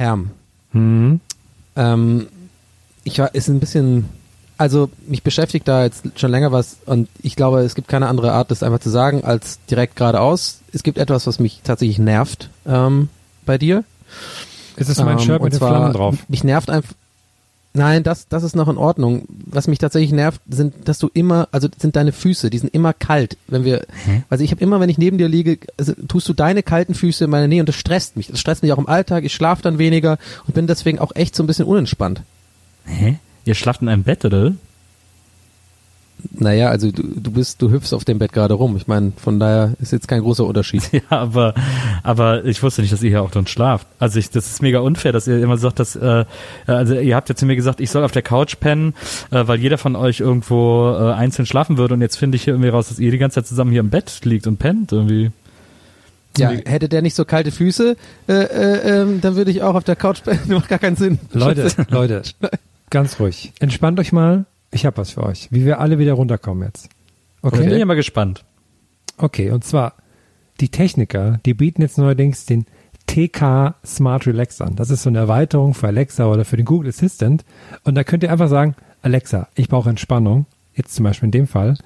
Herm. Ähm, ich war, ist ein bisschen, also mich beschäftigt da jetzt schon länger was und ich glaube, es gibt keine andere Art, das einfach zu sagen, als direkt geradeaus. Es gibt etwas, was mich tatsächlich nervt ähm, bei dir. Ist es mein Ähm, Shirt mit den Flammen drauf? Mich nervt einfach. Nein, das, das ist noch in Ordnung. Was mich tatsächlich nervt, sind, dass du immer, also sind deine Füße, die sind immer kalt. Wenn wir, also ich habe immer, wenn ich neben dir liege, also tust du deine kalten Füße in meine Nähe und das stresst mich. Das stresst mich auch im Alltag. Ich schlafe dann weniger und bin deswegen auch echt so ein bisschen unentspannt. Hä? Ihr schlaft in einem Bett, oder? Naja, also du, du bist, du hüpfst auf dem Bett gerade rum. Ich meine, von daher ist jetzt kein großer Unterschied. Ja, aber, aber ich wusste nicht, dass ihr hier auch drin schlaft. Also ich, das ist mega unfair, dass ihr immer sagt, dass, äh, also ihr habt ja zu mir gesagt, ich soll auf der Couch pennen, äh, weil jeder von euch irgendwo äh, einzeln schlafen würde und jetzt finde ich hier irgendwie raus, dass ihr die ganze Zeit zusammen hier im Bett liegt und pennt irgendwie. Ja, hätte der nicht so kalte Füße, äh, äh, ähm, dann würde ich auch auf der Couch pennen. Macht gar keinen Sinn. Leute, Leute, ganz ruhig. Entspannt euch mal. Ich habe was für euch. Wie wir alle wieder runterkommen jetzt. Okay. Bin Okay? ich mal gespannt. Okay, und zwar, die Techniker, die bieten jetzt neuerdings den TK Smart Relax an. Das ist so eine Erweiterung für Alexa oder für den Google Assistant. Und da könnt ihr einfach sagen, Alexa, ich brauche Entspannung. Jetzt zum Beispiel in dem Fall.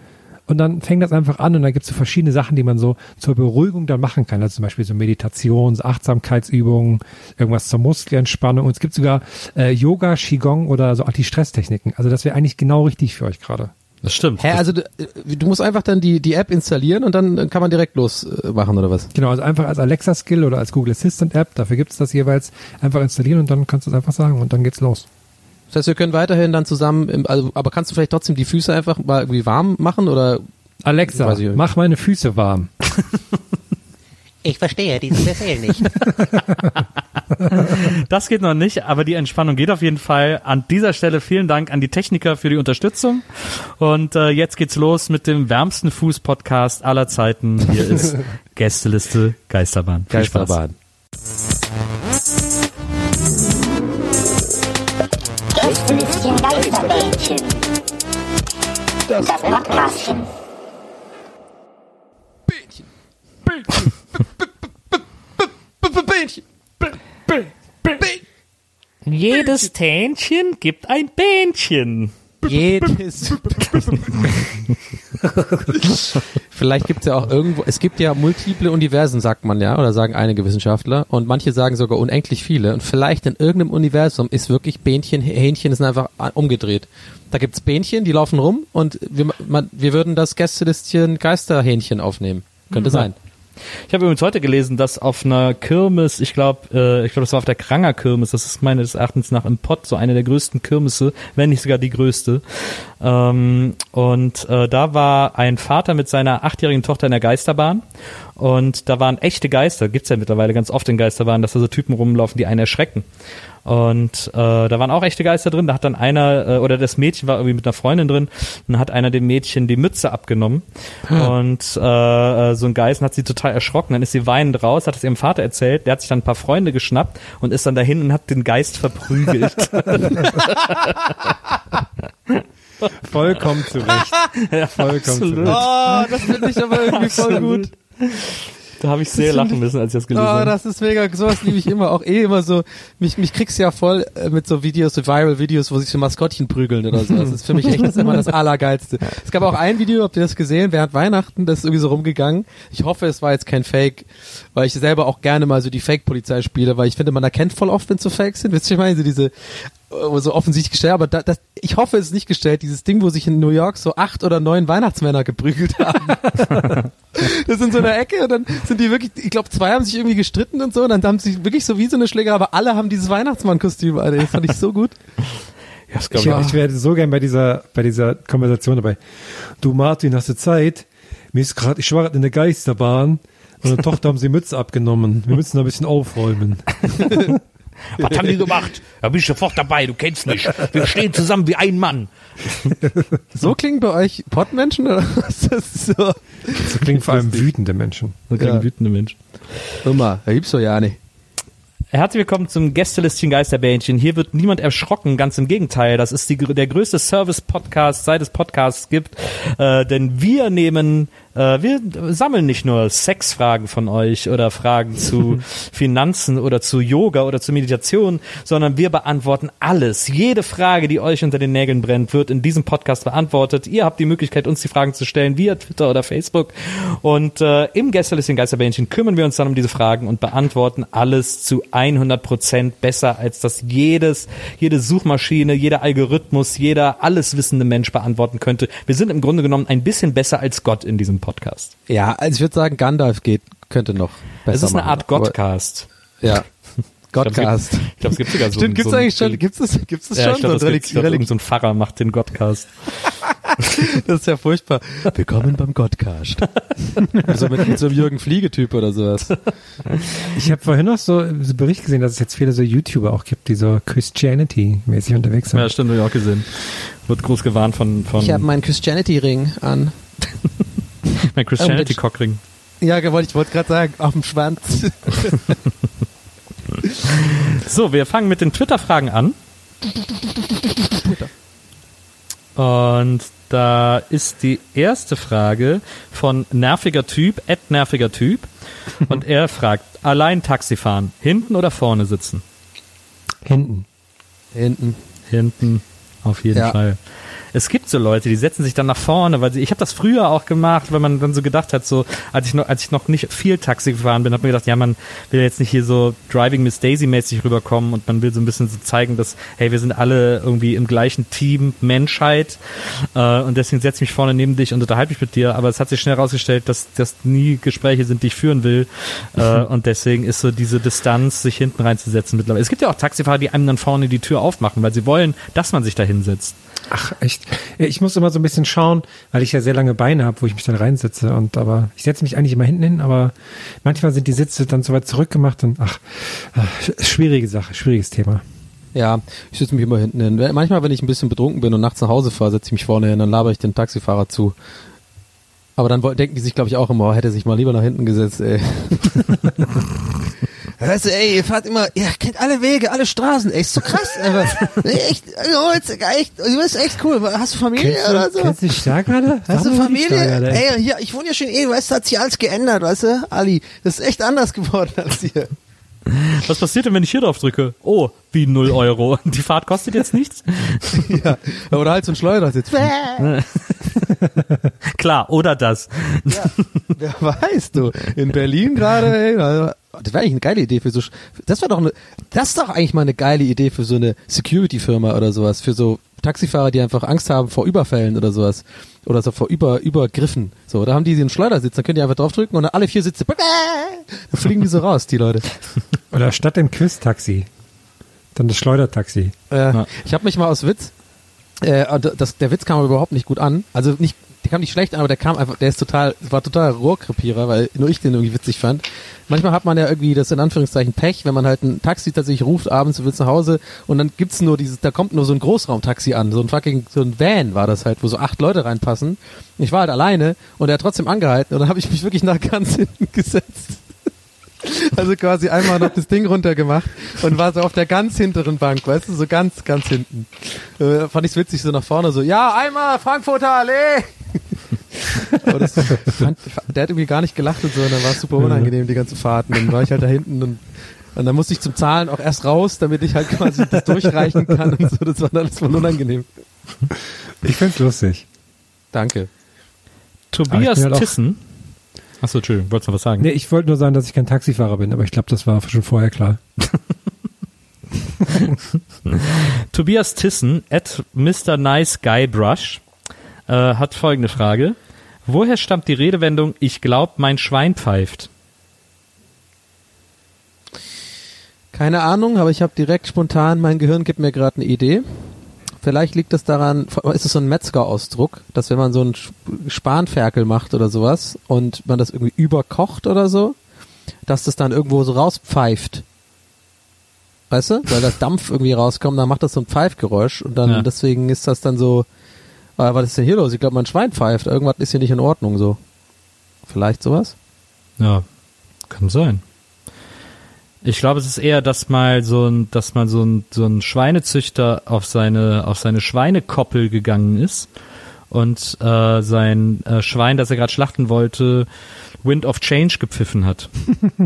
Und dann fängt das einfach an und da gibt es so verschiedene Sachen, die man so zur Beruhigung dann machen kann. Also zum Beispiel so Meditations-, Achtsamkeitsübungen, irgendwas zur Muskelentspannung. Und es gibt sogar äh, Yoga, Qigong oder so Anti-Stress-Techniken. Also das wäre eigentlich genau richtig für euch gerade. Das stimmt. Hä, also du, äh, du musst einfach dann die, die App installieren und dann kann man direkt losmachen äh, oder was? Genau, also einfach als Alexa-Skill oder als Google Assistant-App, dafür gibt es das jeweils, einfach installieren und dann kannst du es einfach sagen und dann geht's los. Das heißt, wir können weiterhin dann zusammen, im, also, aber kannst du vielleicht trotzdem die Füße einfach mal irgendwie warm machen oder? Alexa, mach meine Füße warm. Ich verstehe diesen Befehl nicht. Das geht noch nicht, aber die Entspannung geht auf jeden Fall. An dieser Stelle vielen Dank an die Techniker für die Unterstützung. Und äh, jetzt geht's los mit dem wärmsten Fuß-Podcast aller Zeiten. Hier ist Gästeliste Geisterbahn. Viel Spaß. Geisterbahn. Gästelistchen Geisterbähnchen. Das Podcastchen. Jedes Tähnchen gibt ein Bähnchen. Jedes. Vielleicht gibt es ja auch irgendwo, es gibt ja multiple Universen, sagt man ja, oder sagen einige Wissenschaftler. Und manche sagen sogar unendlich viele. Und vielleicht in irgendeinem Universum ist wirklich Bähnchen, Hähnchen sind einfach umgedreht. Da gibt's Bähnchen, die laufen rum und wir, man, wir würden das Gästelistchen Geisterhähnchen aufnehmen. Könnte sein. Ich habe übrigens heute gelesen, dass auf einer Kirmes, ich glaube, äh, ich glaube, das war auf der Kranger Kirmes, das ist meines Erachtens nach im Pott so eine der größten Kirmesse, wenn nicht sogar die größte. Ähm, und äh, da war ein Vater mit seiner achtjährigen Tochter in der Geisterbahn und da waren echte Geister, gibt's ja mittlerweile ganz oft in Geisterbahnen, dass da so Typen rumlaufen, die einen erschrecken. Und äh, da waren auch echte Geister drin. Da hat dann einer, äh, oder das Mädchen war irgendwie mit einer Freundin drin, und hat einer dem Mädchen die Mütze abgenommen. Und äh, äh, so ein Geist hat sie total erschrocken. Dann ist sie weinend raus, hat es ihrem Vater erzählt. Der hat sich dann ein paar Freunde geschnappt und ist dann dahin und hat den Geist verprügelt. Vollkommen zurecht. Vollkommen absolut. zurecht. Oh, das finde ich aber irgendwie voll gut. Da habe ich sehr lachen müssen, als ich das gelesen Oh, habe. das ist mega, sowas liebe ich immer, auch eh immer so, mich, mich kriegst ja voll äh, mit so Videos, so Viral-Videos, wo sich so Maskottchen prügeln oder so. Das ist für mich echt das immer das Allergeilste. Es gab auch ein Video, habt ihr das gesehen, während Weihnachten, das ist irgendwie so rumgegangen. Ich hoffe, es war jetzt kein Fake, weil ich selber auch gerne mal so die Fake-Polizei spiele, weil ich finde, man erkennt voll oft, wenn so Fakes sind. Wisst ihr, ich meine, so diese, so offensichtlich gestellt, aber da, das, ich hoffe, es ist nicht gestellt, dieses Ding, wo sich in New York so acht oder neun Weihnachtsmänner geprügelt haben. Das in so einer Ecke und dann sind die wirklich, ich glaube, zwei haben sich irgendwie gestritten und so und dann haben sie wirklich so wie so eine Schläger, aber alle haben dieses Weihnachtsmann-Kostüm, Alter. Das fand ich so gut. Ja, das Ich, glaub ich wäre so gern bei dieser, bei dieser Konversation dabei. Du Martin, hast du Zeit? Mir ist gerade, ich war grad in der Geisterbahn. Meine Tochter haben sie Mütze abgenommen. Wir müssen da ein bisschen aufräumen. Was haben die gemacht? Da bin ich sofort dabei, du kennst mich. Wir stehen zusammen wie ein Mann. So klingen bei euch Pottmenschen oder was ist das so? So klingt vor allem wütende Menschen. So klingen Ja. wütende Menschen. Immer, da gibt's doch ja nicht. Herzlich willkommen zum Gästelistchen Geisterbähnchen. Hier wird niemand erschrocken, ganz im Gegenteil. Das ist die, der größte Service-Podcast, seit es Podcasts gibt. Äh, denn wir nehmen, äh, wir sammeln nicht nur Sexfragen von euch oder Fragen zu Finanzen oder zu Yoga oder zu Meditation, sondern wir beantworten alles. Jede Frage, die euch unter den Nägeln brennt, wird in diesem Podcast beantwortet. Ihr habt die Möglichkeit, uns die Fragen zu stellen via Twitter oder Facebook. Und äh, im Gästelistchen Geisterbähnchen kümmern wir uns dann um diese Fragen und beantworten alles zu 100 Prozent besser, als das jedes, jede Suchmaschine, jeder Algorithmus, jeder alles wissende Mensch beantworten könnte. Wir sind im Grunde genommen ein bisschen besser als Gott in diesem Podcast. Ja, also ich würde sagen, Gandalf geht, könnte noch besser Es ist eine machen, Art aber- Godcast. Ja. Godcast. Ich glaube, es gibt sogar so Stimmt, gibt's so eigentlich schon, gibt's das, gibt's das Ja, schon? ich glaube, so das, ein gibt's, glaub, Religi- so ein Pfarrer macht den Godcast. Das ist ja furchtbar. Willkommen beim Godcast. so mit, mit so einem Jürgen Fliegetyp oder sowas. Ich habe vorhin noch so so Bericht gesehen, dass es jetzt viele so YouTuber auch gibt, die so Christianity-mäßig unterwegs sind. Ja, stimmt, habe ich auch gesehen. Wird groß gewarnt von, von Ich habe meinen Christianity-Ring an. mein Christianity Oh, Cockring. Ja, gewollt, ich wollte gerade sagen, auf dem Schwanz. So, wir fangen mit den Twitter-Fragen an. Und da ist die erste Frage von nerviger Typ, at nerviger Typ. Und er fragt, allein Taxi fahren, hinten oder vorne sitzen? Hinten. Hinten. Hinten, auf jeden Ja. Fall. Es gibt so Leute, die setzen sich dann nach vorne, weil sie, ich habe das früher auch gemacht, weil man dann so gedacht hat, so als ich noch, als ich noch nicht viel Taxi gefahren bin, hat man gedacht, ja, man will jetzt nicht hier so Driving Miss Daisy mäßig rüberkommen und man will so ein bisschen so zeigen, dass hey, wir sind alle irgendwie im gleichen Team Menschheit äh, und deswegen setze ich mich vorne neben dich und unterhalte mich mit dir. Aber es hat sich schnell herausgestellt, dass das nie Gespräche sind, die ich führen will äh, und deswegen ist so diese Distanz, sich hinten reinzusetzen mittlerweile. Es gibt ja auch Taxifahrer, die einem dann vorne die Tür aufmachen, weil sie wollen, dass man sich da hinsetzt. Ach, echt? Ja, Ich muss immer so ein bisschen schauen, weil ich ja sehr lange Beine habe, wo ich mich dann reinsetze. Und aber ich setze mich eigentlich immer hinten hin, aber manchmal sind die Sitze dann so weit zurückgemacht und ach, ach, schwierige Sache, schwieriges Thema. Ja, ich sitze mich immer hinten hin. Manchmal, wenn ich ein bisschen betrunken bin und nachts nach Hause fahre, setze ich mich vorne hin, dann laber ich den Taxifahrer zu. Aber dann denken die sich, glaube ich, auch immer, oh, hätte sich mal lieber nach hinten gesetzt, ey. Weißt du, ey, ihr fahrt immer, ihr kennt alle Wege, alle Straßen, ey, ist so krass, einfach. echt, oh, jetzt, echt, du bist echt cool. Hast du Familie Kennst oder du, so? kennst du dich stark gerade? Hast du Familie? Ey, hier, ich wohne ja schon eh, weißt du, hat sich alles geändert, weißt du, Ali. Das ist echt anders geworden als hier. Was passiert denn, wenn ich hier drauf drücke? Oh, wie 0 Euro. Die Fahrt kostet jetzt nichts? ja. Oder halt so ein Schleudersitz. Klar, oder das. Wer weiß du? In Berlin gerade, ey. da- Das wäre eigentlich eine geile Idee für so. Das wäre doch eine. Das ist doch eigentlich mal eine geile Idee für so eine Security-Firma oder sowas. Für so Taxifahrer, die einfach Angst haben vor Überfällen oder sowas. Oder so vor Über, Übergriffen. So, da haben die den Schleudersitz, da könnt ihr einfach draufdrücken und dann alle vier Sitze. Dann fliegen die so raus, die Leute. Oder statt dem Quiz-Taxi, dann das Schleudertaxi. Äh, Ja. Ich habe mich mal aus Witz, äh, das, der Witz kam aber überhaupt nicht gut an. Also nicht, der kam nicht schlecht an, aber der kam einfach, der ist total, war total Rohrkrepierer, weil nur ich den irgendwie witzig fand. Manchmal hat man ja irgendwie das in Anführungszeichen Pech, wenn man halt ein Taxi tatsächlich ruft, abends du willst nach Hause und dann gibt's nur dieses, da kommt nur so ein Großraumtaxi an, so ein fucking, so ein Van war das halt, wo so acht Leute reinpassen. Ich war halt alleine und er hat trotzdem angehalten und dann habe ich mich wirklich nach ganz hinten gesetzt. Also quasi einmal noch das Ding runtergemacht und war so auf der ganz hinteren Bank, weißt du, so ganz, ganz hinten. Äh, fand ich's witzig, so nach vorne, so, ja, einmal Frankfurter Allee! Aber das fand, der hat irgendwie gar nicht gelacht und so, und dann war es super unangenehm, die ganze Fahrt. Und dann war ich halt da hinten und, und dann musste ich zum Zahlen auch erst raus, damit ich halt quasi das durchreichen kann und so. Das war dann alles voll unangenehm. Ich find's lustig. Danke. Tobias halt Tissen. Achso, Entschuldigung, wolltest du noch was sagen? Nee, ich wollte nur sagen, dass ich kein Taxifahrer bin, aber ich glaube, das war schon vorher klar. Tobias Tissen at Mr. Nice Guy Brush äh, hat folgende Frage. Woher stammt die Redewendung Ich glaub, mein Schwein pfeift? Keine Ahnung, aber ich habe direkt spontan, mein Gehirn gibt mir gerade eine Idee. Vielleicht liegt es daran, ist es so ein Metzger-Ausdruck, dass wenn man so einen Spanferkel macht oder sowas und man das irgendwie überkocht oder so, dass das dann irgendwo so rauspfeift. Weißt du? Weil das Dampf irgendwie rauskommt, dann macht das so ein Pfeifgeräusch und dann Ja. deswegen ist das dann so, äh, was ist denn hier los? Ich glaube, mein Schwein pfeift. Irgendwas ist hier nicht in Ordnung so. Vielleicht sowas? Ja, kann sein. Ich glaube, es ist eher, dass mal so ein, dass mal so ein, so ein Schweinezüchter auf seine, auf seine Schweinekoppel gegangen ist und äh, sein äh, Schwein, das er gerade schlachten wollte, Wind of Change gepfiffen hat.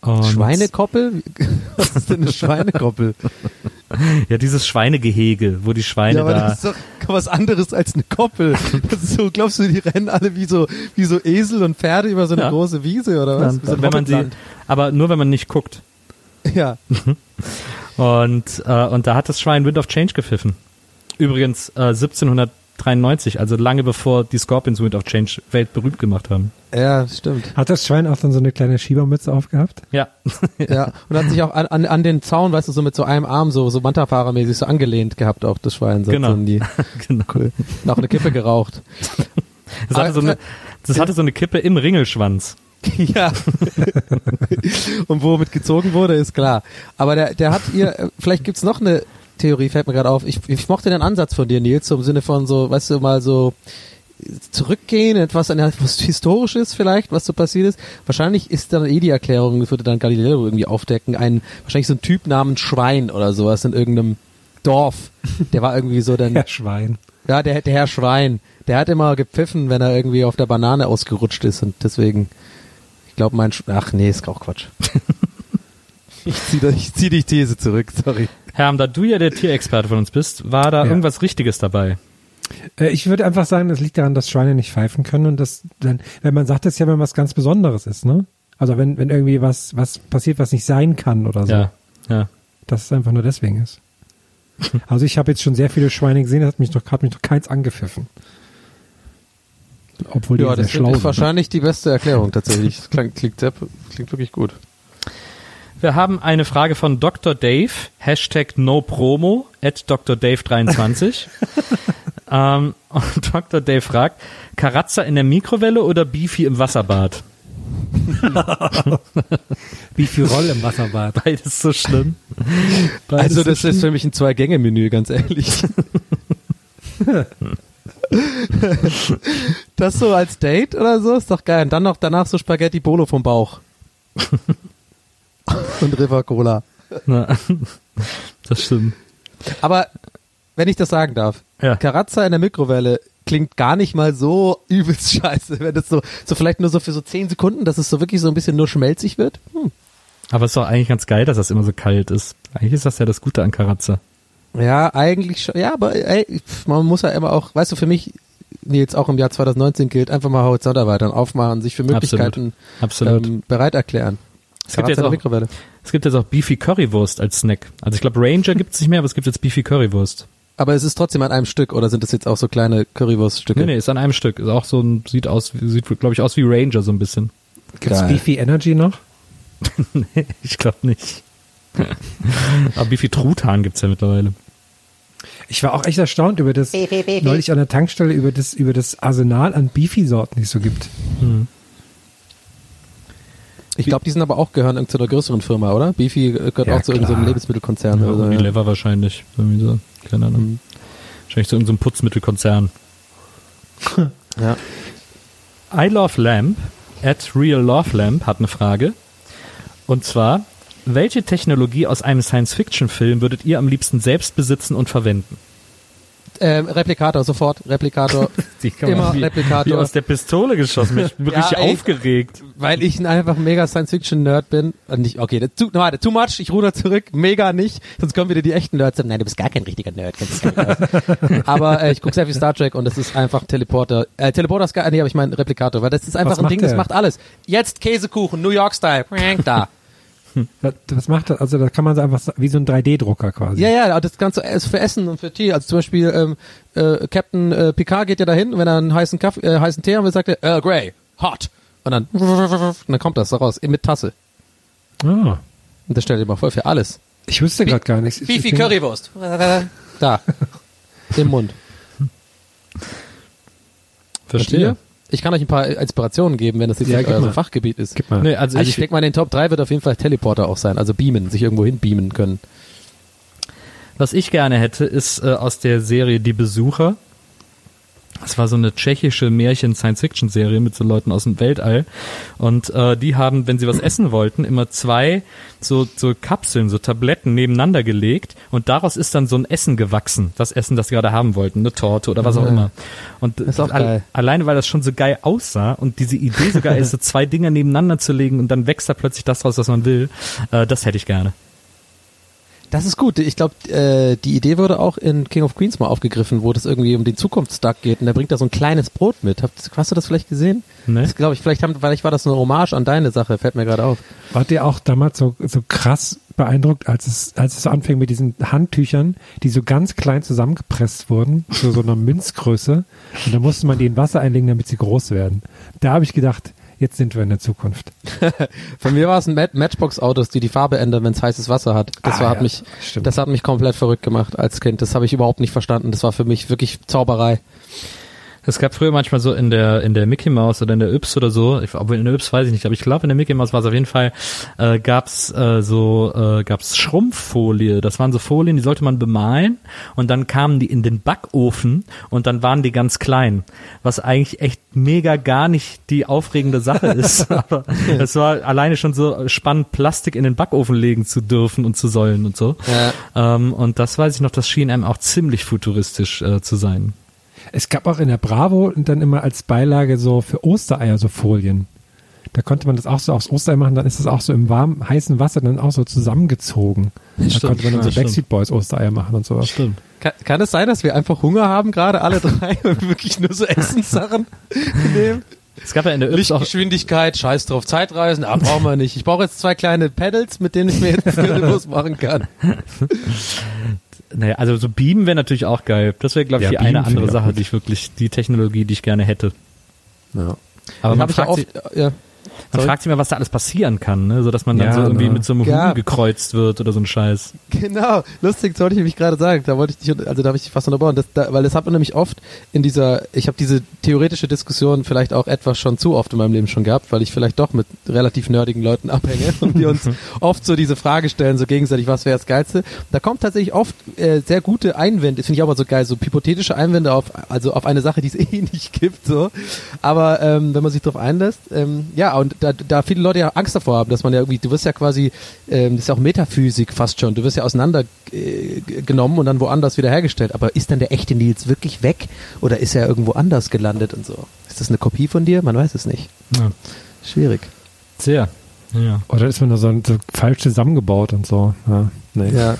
Und- Schweinekoppel? Was ist denn eine Schweinekoppel? Ja, dieses Schweinegehege, wo die Schweine Ja, aber da. das ist doch was anderes als eine Koppel. Das ist so, glaubst du, die rennen alle wie so, wie so Esel und Pferde über so eine Ja. große Wiese oder was? Wie so wenn man sie, aber nur wenn man nicht guckt. Ja. Und, äh, und da hat das Schwein Wind of Change gepfiffen. Übrigens äh, 1793, also lange bevor die Scorpions Wind of Change weltberühmt gemacht haben. Ja, stimmt. Hat das Schwein auch dann so eine kleine Schiebermütze aufgehabt? Ja. Ja. Und hat sich auch an, an, an den Zaun, weißt du, so mit so einem Arm so, so Manta-Fahrermäßig so angelehnt gehabt, auch das Schwein. So Genau. Die, genau. cool. Noch eine Kippe geraucht. Das hatte, so eine, das hatte so eine Kippe im Ringelschwanz. ja. Und womit gezogen wurde, ist klar. Aber der, der hat ihr, äh, vielleicht gibt's noch eine Theorie, fällt mir gerade auf. Ich, ich mochte den Ansatz von dir, Nils, so im Sinne von so, weißt du, mal so zurückgehen, etwas an etwas Historisches vielleicht, was so passiert ist. Wahrscheinlich ist dann eh die Erklärung, das würde dann Galileo irgendwie aufdecken, ein, wahrscheinlich so ein Typ namens Schwein oder sowas in irgendeinem Dorf. Der war irgendwie so dann, Ja, Schwein. ja, der, der Herr Schwein, der hat immer gepfiffen, wenn er irgendwie auf der Banane ausgerutscht ist und deswegen, ich glaube, mein, Sch ach nee, ist auch Quatsch. ich zieh, da- ich zieh die These zurück, sorry. Herm, da du ja der Tierexperte von uns bist, war da Ja. irgendwas Richtiges dabei? Äh, ich würde einfach sagen, das liegt daran, dass Schweine nicht pfeifen können und das dann, wenn man sagt es ja, wenn was ganz Besonderes ist, ne? Also wenn, wenn irgendwie was, was passiert, was nicht sein kann oder so. Ja. Ja. Dass es einfach nur deswegen ist. Also ich habe jetzt schon sehr viele Schweine gesehen, das hat mich doch, hat mich doch keins angepfiffen. Obwohl die Ja, sehr das schlau ist sind. wahrscheinlich die beste Erklärung tatsächlich. Das klingt, klingt, sehr, klingt wirklich gut. Wir haben eine Frage von Dr. Dave, Hashtag NoPromo, at Dr. Dave23. ähm, und Dr. Dave fragt, Karazza in der Mikrowelle oder Beefy im Wasserbad? Wie viel Roll im Wasserbad. Beides so schlimm. Beides Also so das ist für mich ein Zwei-Gänge-Menü, ganz ehrlich. das so als Date oder so ist doch geil. Und dann noch danach so Spaghetti Bolo vom Bauch. Und River Cola. Na, das stimmt. Aber wenn ich das sagen darf, Ja. Karazza in der Mikrowelle klingt gar nicht mal so übelst scheiße, wenn das so, so vielleicht nur so für so zehn Sekunden, dass es so wirklich so ein bisschen nur schmelzig wird. Hm. Aber es ist doch eigentlich ganz geil, dass das immer so kalt ist. Eigentlich ist das ja das Gute an Karazza. Ja, eigentlich schon. Ja, aber ey, man muss ja immer auch, weißt du, für mich, nee, jetzt auch im Jahr 2019 gilt, einfach mal Horizont erweitern, aufmachen, sich für Möglichkeiten Absolut. ähm, bereit erklären. Es gibt, jetzt auch, Mikrowelle. es gibt jetzt auch Beefy Currywurst als Snack. Also ich glaube Ranger gibt es nicht mehr, aber es gibt jetzt Beefy Currywurst. Aber es ist trotzdem an einem Stück, oder sind das jetzt auch so kleine Currywurststücke? Nee, nee, ist an einem Stück. Ist auch so ein, sieht aus, sieht glaube ich aus wie Ranger so ein bisschen. Gibt's Geil. Beefy Energy noch? nee, ich glaube nicht. aber Beefy Truthahn gibt's ja mittlerweile. Ich war auch echt erstaunt über das, Beefy, Beefy. neulich an der Tankstelle, über das, über das Arsenal an Beefy-Sorten, die es so gibt. Ich glaube, die sind aber auch gehören zu einer größeren Firma, oder? Beefy äh, gehört Ja, auch zu irgendeinem klar. Lebensmittelkonzern Ja, oder so. Unilever wahrscheinlich. Irgendwie so. Keine Ahnung. Mhm. Wahrscheinlich zu irgendeinem Putzmittelkonzern. Ja. I Love Lamp at Real Love Lamp hat eine Frage. Und zwar, welche Technologie aus einem Science-Fiction-Film würdet ihr am liebsten selbst besitzen und verwenden? Ähm, Replikator, sofort. Replikator. Immer wie, Replikator. wie aus der Pistole geschossen. Ich bin Ja, richtig ey. aufgeregt. Weil ich ein einfach mega Science-Fiction-Nerd bin. Äh, Nicht, okay, das- too, warte, too much, ich ruder zurück, mega nicht. Sonst kommen wieder die echten Nerds. Nein, du bist gar kein richtiger Nerd. gar aber äh, ich gucke sehr viel Star Trek und das ist einfach Teleporter. Äh, Teleporter ist geil, nee, aber ich meine Replikator, weil das ist einfach Was ein Ding, das der? macht alles. Jetzt Käsekuchen, New York-Style. Da. Was, was macht das? Also da kann man so einfach wie so ein 3D-Drucker quasi. Ja, ja, das Ganze ist für Essen und für Tee. Also zum Beispiel ähm, äh, Captain äh, Picard geht ja dahin, wenn er einen heißen Kaffee, äh, heißen Tee haben will, sagt er Earl Grey, hot. Und dann, und dann kommt das da raus, mit Tasse. Ah, Und das stellt ihr mal vor, für alles. ich wüsste gerade gar nichts. Ich- Currywurst? Da. Im Mund. Verstehe. Ich kann euch ein paar Inspirationen geben, wenn das jetzt Ja, nicht euer mal. Fachgebiet ist. Gib mal. Nee, also, Also ich ich, denke mal, in den Top 3 wird auf jeden Fall Teleporter auch sein, also beamen, sich irgendwo hin beamen können. was ich gerne hätte, ist äh, aus der Serie Die Besucher. Das war so eine tschechische Märchen-Science-Fiction-Serie mit so Leuten aus dem Weltall. Und äh, die haben, wenn sie was essen wollten, immer zwei so, so Kapseln, so Tabletten nebeneinander gelegt. Und daraus ist dann so ein Essen gewachsen. Das Essen, das sie gerade haben wollten. Eine Torte oder was auch Ja. immer. Und Ist auch geil. alleine, weil das schon so geil aussah und diese Idee sogar ist, so zwei Dinger nebeneinander zu legen und dann wächst da plötzlich das raus, was man will. Äh, das hätte ich gerne. Das ist gut. Ich glaube, äh, die Idee wurde auch in King of Queens mal aufgegriffen, wo das irgendwie um den Zukunftsduck geht und der bringt da so ein kleines Brot mit. Habt, hast du das vielleicht gesehen? Ne? Das glaube ich, vielleicht, haben, vielleicht war das eine Hommage an deine Sache, fällt mir gerade auf. Wart ihr auch damals so, so krass beeindruckt, als es, als es so anfing mit diesen Handtüchern, die so ganz klein zusammengepresst wurden, zu so einer Münzgröße. Und da musste man die in Wasser einlegen, damit sie groß werden. Da habe ich gedacht, jetzt sind wir in der Zukunft. Von mir war es ein Mat Matchbox-Autos, die die Farbe ändern, wenn es heißes Wasser hat. Das Ah, war, hat ja, mich, stimmt. das hat mich komplett verrückt gemacht als Kind. Das habe ich überhaupt nicht verstanden. Das war für mich wirklich Zauberei. Es gab früher manchmal so in der in der Mickey Mouse oder in der Yps oder so, ich, obwohl in der Yps weiß ich nicht, aber ich glaube in der Mickey Mouse war es auf jeden Fall, äh, gab's äh, so äh, gab's Schrumpffolie. Das waren so Folien, die sollte man bemalen und dann kamen die in den Backofen und dann waren die ganz klein, was eigentlich echt mega gar nicht die aufregende Sache ist. aber es war alleine schon so spannend, Plastik in den Backofen legen zu dürfen und zu sollen und so. Ja. Ähm, und das weiß ich noch, das schien einem auch ziemlich futuristisch äh, zu sein. Es gab auch in der Bravo dann immer als Beilage so für Ostereier so Folien. Da konnte man das auch so aufs Osterei machen, dann ist das auch so im warmen, heißen Wasser dann auch so zusammengezogen. Da Stimmt, konnte man dann so stimmt. Backstreet Boys Ostereier machen und sowas. Stimmt. Kann, kann es sein, dass wir einfach Hunger haben gerade, alle drei, und wirklich nur so Essenssachen nehmen? Es gab ja in der Lichtgeschwindigkeit, scheiß drauf, Zeitreisen, ah, brauchen wir nicht. Ich brauche jetzt zwei kleine Pedals, mit denen ich mir jetzt Currywurst machen kann. Naja, also so Beamen wäre natürlich auch geil. Das wäre, glaube ich, Ja, die eine andere Sache, die ich wirklich, die Technologie, die ich gerne hätte. Ja. Aber man, fragt, sich, ja. Man fragt sich mal, was da alles passieren kann, ne? so dass man dann Ja, so irgendwie ne. mit so einem Ja. Huhn gekreuzt wird oder so ein Scheiß. Genau, lustig, das wollte ich nämlich gerade sagen. Da wollte ich dich, also da habe ich dich fast unterbrochen, das, da, weil das hat man nämlich oft in dieser, ich habe diese theoretische Diskussion vielleicht auch etwas schon zu oft in meinem Leben schon gehabt, weil ich vielleicht doch mit relativ nerdigen Leuten abhänge und wir uns oft so diese Frage stellen, so gegenseitig, was wäre das Geilste. Da kommt tatsächlich oft äh, sehr gute Einwände, das finde ich auch mal so geil, so hypothetische Einwände auf, also auf eine Sache, die es eh nicht gibt, so. Aber ähm, wenn man sich darauf einlässt, ähm, ja, und da, da viele Leute ja Angst davor haben, dass man ja irgendwie, du wirst ja quasi, ähm, das ist ja auch Metaphysik fast schon, du wirst ja auseinander äh, und dann woanders wieder hergestellt. Aber ist dann der echte Nils wirklich weg oder ist er irgendwo anders gelandet und so? Ist das eine Kopie von dir? Man weiß es nicht. Ja. Schwierig. Sehr. Ja. Oder ist man da so, so falsch zusammengebaut und so. Ja, nee. Ja.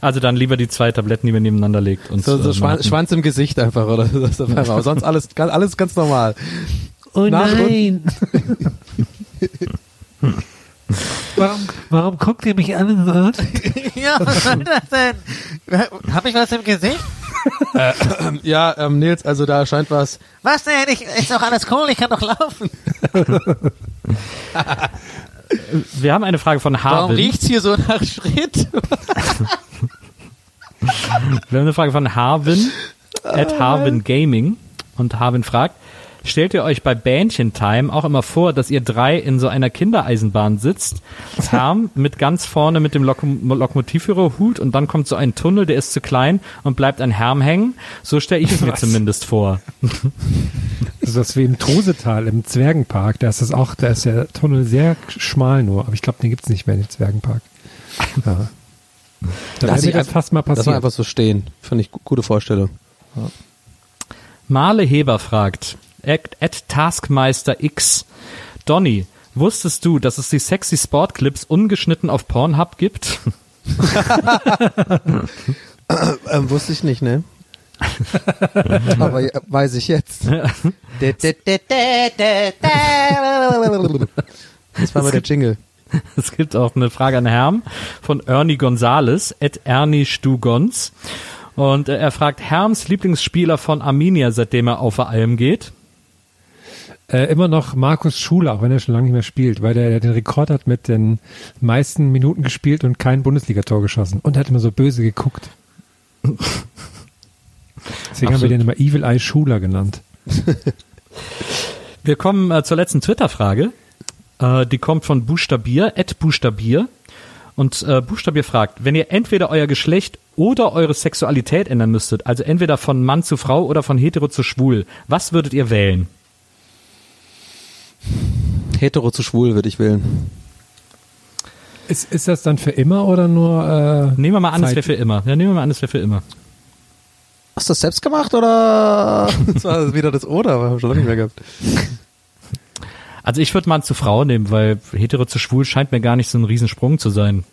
Also dann lieber die zwei Tabletten, die man nebeneinander legt. Und, So, so äh, Schwanz. Schwanz im Gesicht einfach, oder? Sonst alles, alles ganz normal. Oh Nach- nein. Warum, warum guckt ihr mich an und ja, was soll das denn? Hab ich was im Gesicht? Ja, ähm, Nils, also da scheint was. Was denn? Ich, ist doch alles cool, ich kann doch laufen. Wir haben eine Frage von Warum Harvin. riecht's hier so nach Schritt? Wir haben eine Frage von Harvin, at Harvin Gaming. Und Harvin fragt, stellt ihr euch bei Bähnchen Time auch immer vor, dass ihr drei in so einer Kindereisenbahn sitzt, Herm mit ganz vorne mit dem Lokom Lokomotivführer Hut und dann kommt so ein Tunnel, der ist zu klein und bleibt ein Herm hängen? So stelle ich es mir zumindest vor. Das ist das wie im Trusetal, im Zwergenpark. Da ist das auch, da ist der Tunnel sehr schmal nur. Aber ich glaube, den gibt's nicht mehr, den Zwergenpark. Ja. Da Lass ich mir das fast mal Lass mal einfach so stehen. Finde ich gu- gute Vorstellung. Marle Heber fragt, at, at Taskmeister X, Donny, wusstest du, dass es die sexy Sportclips ungeschnitten auf Pornhub gibt? Ähm, wusste ich nicht, ne? Aber weiß ich jetzt. Das war mal der Jingle. Es gibt auch eine Frage an Herm von Ernie Gonzales, at Ernie Stugons. Und äh, er fragt Herms Lieblingsspieler von Arminia, seitdem er auf der Alm geht. Äh, immer noch Markus Schuler, auch wenn er schon lange nicht mehr spielt, weil der, der den Rekord hat mit den meisten Minuten gespielt und kein Bundesligator geschossen. Und er hat immer so böse geguckt. Deswegen haben wir Absolut. den immer Evil Eye Schuler genannt. Wir kommen äh, zur letzten Twitter-Frage. Äh, die kommt von Buchstabier, at Buchstabier. Und äh, Buchstabier fragt, wenn ihr entweder euer Geschlecht oder eure Sexualität ändern müsstet, also entweder von Mann zu Frau oder von hetero zu schwul, was würdet ihr wählen? Hetero zu schwul würde ich wählen. Ist, ist das dann für immer oder nur äh, Nehmen wir mal an, es wäre für immer. Ja, nehmen wir mal an, es wäre für immer. Hast du das selbst gemacht oder? Das war wieder das Oder, aber haben schon lange nicht mehr gehabt. Also ich würde Mann zu Frau nehmen, weil hetero zu schwul scheint mir gar nicht so ein Riesensprung zu sein.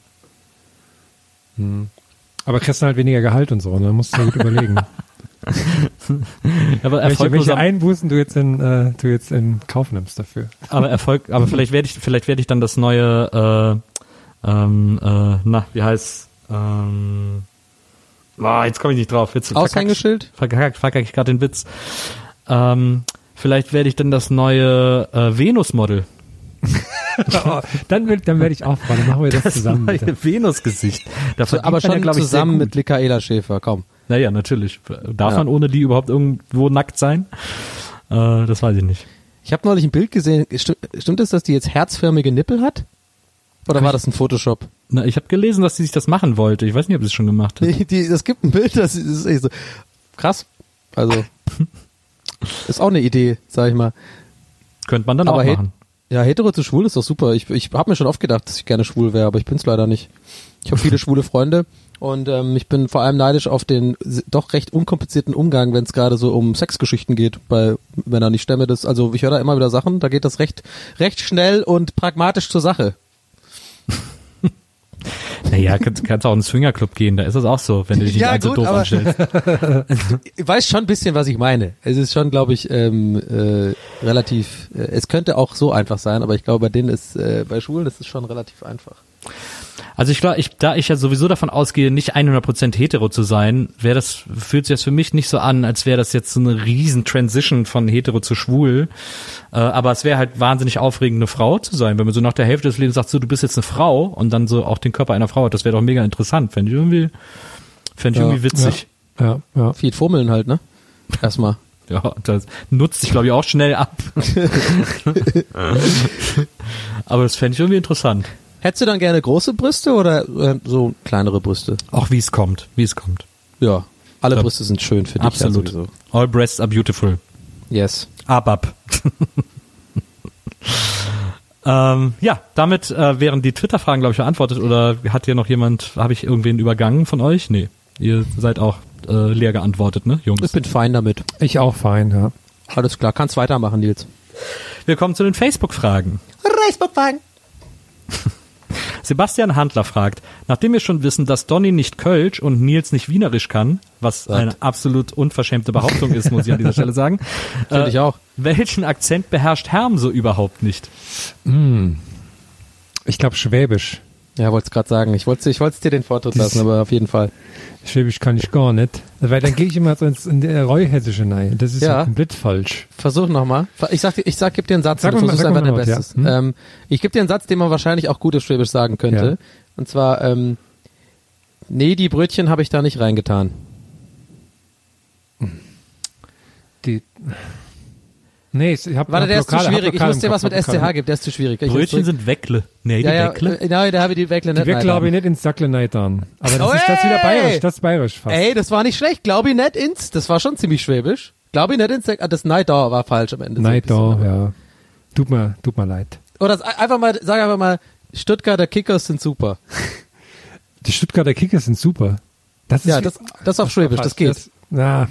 Aber kriegst du halt weniger Gehalt und so, ne? Musst du dir gut überlegen. Aber welche, welche Einbußen du jetzt in, äh, du jetzt in Kauf nimmst dafür. aber Erfolg, aber vielleicht werde ich, vielleicht werde ich dann das neue, äh, ähm, äh, na, wie heißt, ähm, ah, jetzt komme ich nicht drauf. Jetzt Aushängeschild? verkackt, verkackt ich gerade den Witz. Ähm, vielleicht werde ich dann das neue äh, Venus-Model. oh, dann will, dann werde ich auch fragen. Dann machen wir das, zusammen. neue bitte. Venus-Gesicht. Aber schon ja, glaub ich, zusammen mit. Michaela Schäfer, komm. Naja, natürlich. Darf Ja. man ohne die überhaupt irgendwo nackt sein? Äh, das weiß ich nicht. Ich habe neulich ein Bild gesehen. Sti- Stimmt es, dass die jetzt herzförmige Nippel hat? Oder war das ein Photoshop? Na, ich habe gelesen, dass sie sich das machen wollte. Ich weiß nicht, ob sie es schon gemacht hat. Die, die, es gibt ein Bild, das ist, echt so krass. Also ist auch eine Idee, sag ich mal. Könnte man dann Aber auch he- machen. Ja, hetero zu schwul ist doch super. Ich, ich habe mir schon oft gedacht, dass ich gerne schwul wäre, aber ich bin's leider nicht. Ich habe viele schwule Freunde und ähm, ich bin vor allem neidisch auf den doch recht unkomplizierten Umgang, wenn es gerade so um Sexgeschichten geht bei Männern. Ich stemme das, also ich höre da immer wieder Sachen, da geht das recht, recht schnell und pragmatisch zur Sache. Naja, kannst, kannst auch ins Swingerclub gehen, da ist es auch so, wenn du dich nicht Ja, allzu gut, doof anstellst. Ich weiß schon ein bisschen, was ich meine. Es ist schon, glaube ich, ähm, äh, relativ, äh, es könnte auch so einfach sein, aber ich glaube, bei denen ist, äh, bei Schulen ist es schon relativ einfach. Also ich glaube, ich, da ich ja sowieso davon ausgehe, nicht 100% hetero zu sein, wäre das, fühlt sich das für mich nicht so an, als wäre das jetzt so eine riesen Transition von hetero zu schwul. Äh, aber es wäre halt wahnsinnig aufregend, eine Frau zu sein. Wenn man so nach der Hälfte des Lebens sagt, so, du bist jetzt eine Frau und dann so auch den Körper einer Frau hat, das wäre doch mega interessant. Fände ich irgendwie, fände ich Ja, irgendwie witzig. Ja, ja. Viel Fummeln halt, ne? Erstmal. Ja, das nutzt sich, glaube ich, auch schnell ab. aber das fände ich irgendwie interessant. Hättest du dann gerne große Brüste oder äh, so kleinere Brüste? Auch wie es kommt, wie es kommt. Ja. Alle. Brüste sind schön für dich. Absolut. Ja. All breasts are beautiful. Yes. Ab, ab. ähm, ja, damit äh, wären die Twitter-Fragen, glaube ich, beantwortet. Oder hat hier noch jemand, habe ich irgendwen übergangen von euch? Nee, ihr seid auch äh, leer geantwortet, ne, Jungs? Ich bin fein damit. Ich auch fein, ja. Alles klar, kannst weitermachen, Nils. Wir kommen zu den Facebook-Fragen. Facebook-Fragen. Sebastian Handler fragt, nachdem wir schon wissen, dass Donny nicht Kölsch und Nils nicht Wienerisch kann, was eine absolut unverschämte Behauptung ist, muss ich an dieser Stelle sagen. Finde ich auch. Welchen Akzent beherrscht Herm so überhaupt nicht? Ich glaube Schwäbisch. Ja, wollte es gerade sagen. Ich wollte ich wollte dir den Vortritt lassen, aber auf jeden Fall. Schwäbisch kann ich gar nicht. Weil dann gehe ich immer so ins in der Reuhessische rein. Das ist Ja. ja komplett falsch. Versuch nochmal. Ich sag, dir- ich sag, gib dir einen Satz. Sag mal- sag einfach dein was, ja. Hm? Ähm, ich gebe dir einen Satz, den man wahrscheinlich auch gut auf Schwäbisch sagen könnte. Ja. Und zwar, ähm, nee, die Brötchen habe ich da nicht reingetan. Die Nee, ich hab Warte, der ist zu schwierig. Ich dir was mit SCH geben, der ist zu schwierig. Ich Brötchen sind Weckle. Nee, die ja, ja, Weckle. äh, Nein, da habe ich die Weckle nicht Die wir rein. glaube ich nicht ins Sackle neitern. Aber das Oh, ist das wieder bayerisch, das ist bayerisch fast. Ey, das war nicht schlecht. Glaube ich nicht ins. Das war schon ziemlich schwäbisch. Glaube ich nicht ins. Ah, das Neidor war falsch am Ende. so da, aber- ja. Tut mir, tut mir leid. Oder das, einfach mal, sag einfach mal, Stuttgarter Kickers sind super. Die Stuttgarter Kickers sind super. Das ist Ja, das, das auf Schwäbisch, das geht. Das, na,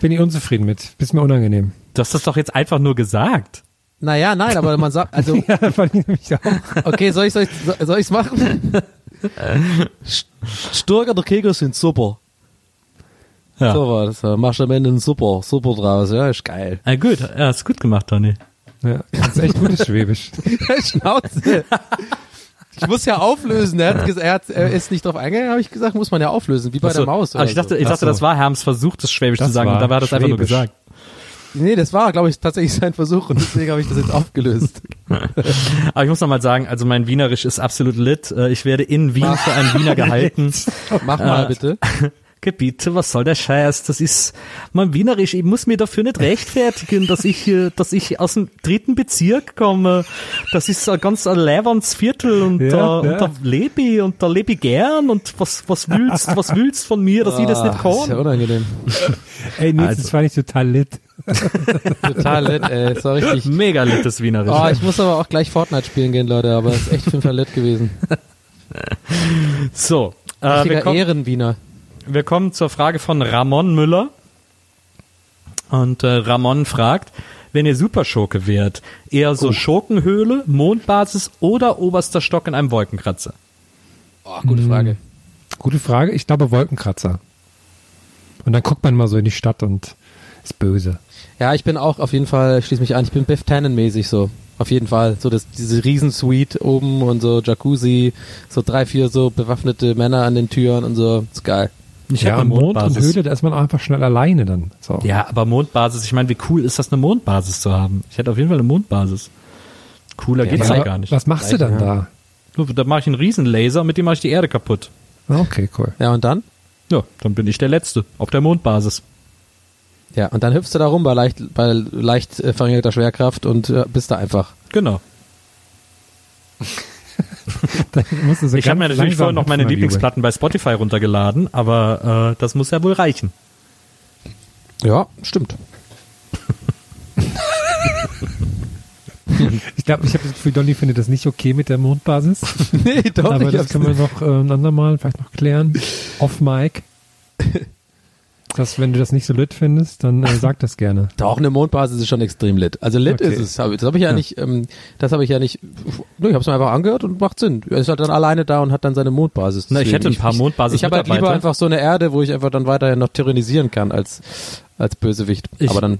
bin ich unzufrieden mit. Ist mir unangenehm. Du hast das doch jetzt einfach nur gesagt. Naja, nein, aber man sagt, also, Ja, fand ich nämlich auch. okay, soll ich soll ich soll ich's machen? Stuttgarter Kicker sind super. Ja. So war das. Da Machst du am Ende einen super, super draus. Ja, ist geil. Ah, gut, ja, ist gut gemacht, Tony. Ja, das ist echt gutes Schwäbisch. Schnauze. Ich muss ja auflösen. Er, hat, er, hat, er ist nicht drauf eingegangen, habe ich gesagt, muss man ja auflösen, wie bei Ach so. der Maus. Oder ich dachte, ich dachte, das war Herms Versuch, das Schwäbisch Das zu sagen. war Und dabei hat er es einfach nur gesagt. Nee, das war, glaube ich, tatsächlich sein Versuch und deswegen habe ich das jetzt aufgelöst. Aber ich muss noch mal sagen, also mein Wienerisch ist absolut lit. Äh, Ich werde in Wien für einen Wiener gehalten. Mach mal bitte. Gebiete, was soll der Scheiß? Das ist mein Wienerisch. Ich muss mir dafür nicht rechtfertigen, dass ich hier, dass ich aus dem dritten Bezirk komme. Das ist ein ganz ein lebendes Viertel und, Ja, da, ja. und da lebe ich und da lebe ich gern und was, was willst, was willst von mir, dass ich das nicht Ah, ist ja kann? unangenehm. Ey, Nils, Also. das fand ich total lit. Total lit, ey. Das war richtig. Mega littes Wienerisch. Oh, ich muss aber auch gleich Fortnite spielen gehen, Leute, aber es ist echt fünf lit gewesen. so, äh, Richtiger kommen, Ehrenwiener. Wir kommen zur Frage von Ramon Müller. Und äh, Ramon fragt, wenn ihr Superschurke wärt, eher so Schurkenhöhle, Mondbasis oder oberster Stock in einem Wolkenkratzer? Oh, gute Frage. Gute Frage. Ich glaube Wolkenkratzer. Und dann guckt man mal so in die Stadt und ist böse. Ja, ich bin auch auf jeden Fall, ich schließe mich an, ich bin Biff Tannen mäßig so. Auf jeden Fall. So das, diese Riesensuite oben und so Jacuzzi, so drei, vier so bewaffnete Männer an den Türen und so. Ist geil. Ich ja, eine Mond und Mondbasis. Höhle, da ist man auch einfach schnell alleine dann. So. Ja, aber Mondbasis, ich meine, wie cool ist das, eine Mondbasis zu haben? Ich hätte auf jeden Fall eine Mondbasis. Cooler geht's Aber ja gar nicht. Was machst du dann da? Nur, Da mache ich einen Riesenlaser, mit dem mache ich die Erde kaputt. Ah, Okay, cool. Ja, und dann? Ja, dann bin ich der Letzte auf der Mondbasis. Ja, und dann hüpfst du da rum bei leicht, bei leicht äh, verringerter Schwerkraft und äh, bist da einfach. Genau. So Ich habe mir natürlich vorher noch meine Lieblingsplatten bei Spotify runtergeladen, aber äh, das muss ja wohl reichen. Ja, stimmt. Ich glaube, ich habe das Gefühl, Donny findet das nicht okay mit der Mondbasis. nee, doch aber das können wir noch äh, ein andermal vielleicht noch klären. Off Mic. Dass, wenn du das nicht so lit findest, dann äh, sag das gerne. Doch, eine Mondbasis ist schon extrem lit. Also lit Okay. ist es. Das habe ich ja, Ja. nicht, ähm, das habe ich ja nicht, ich habe es mir einfach angehört und macht Sinn. Er ist halt dann alleine da und hat dann seine Mondbasis. Na, ich hätte ein paar Mondbasis- Ich habe halt lieber einfach so eine Erde, wo ich einfach dann weiterhin noch tyrannisieren kann als, als Bösewicht. Ich- Aber dann,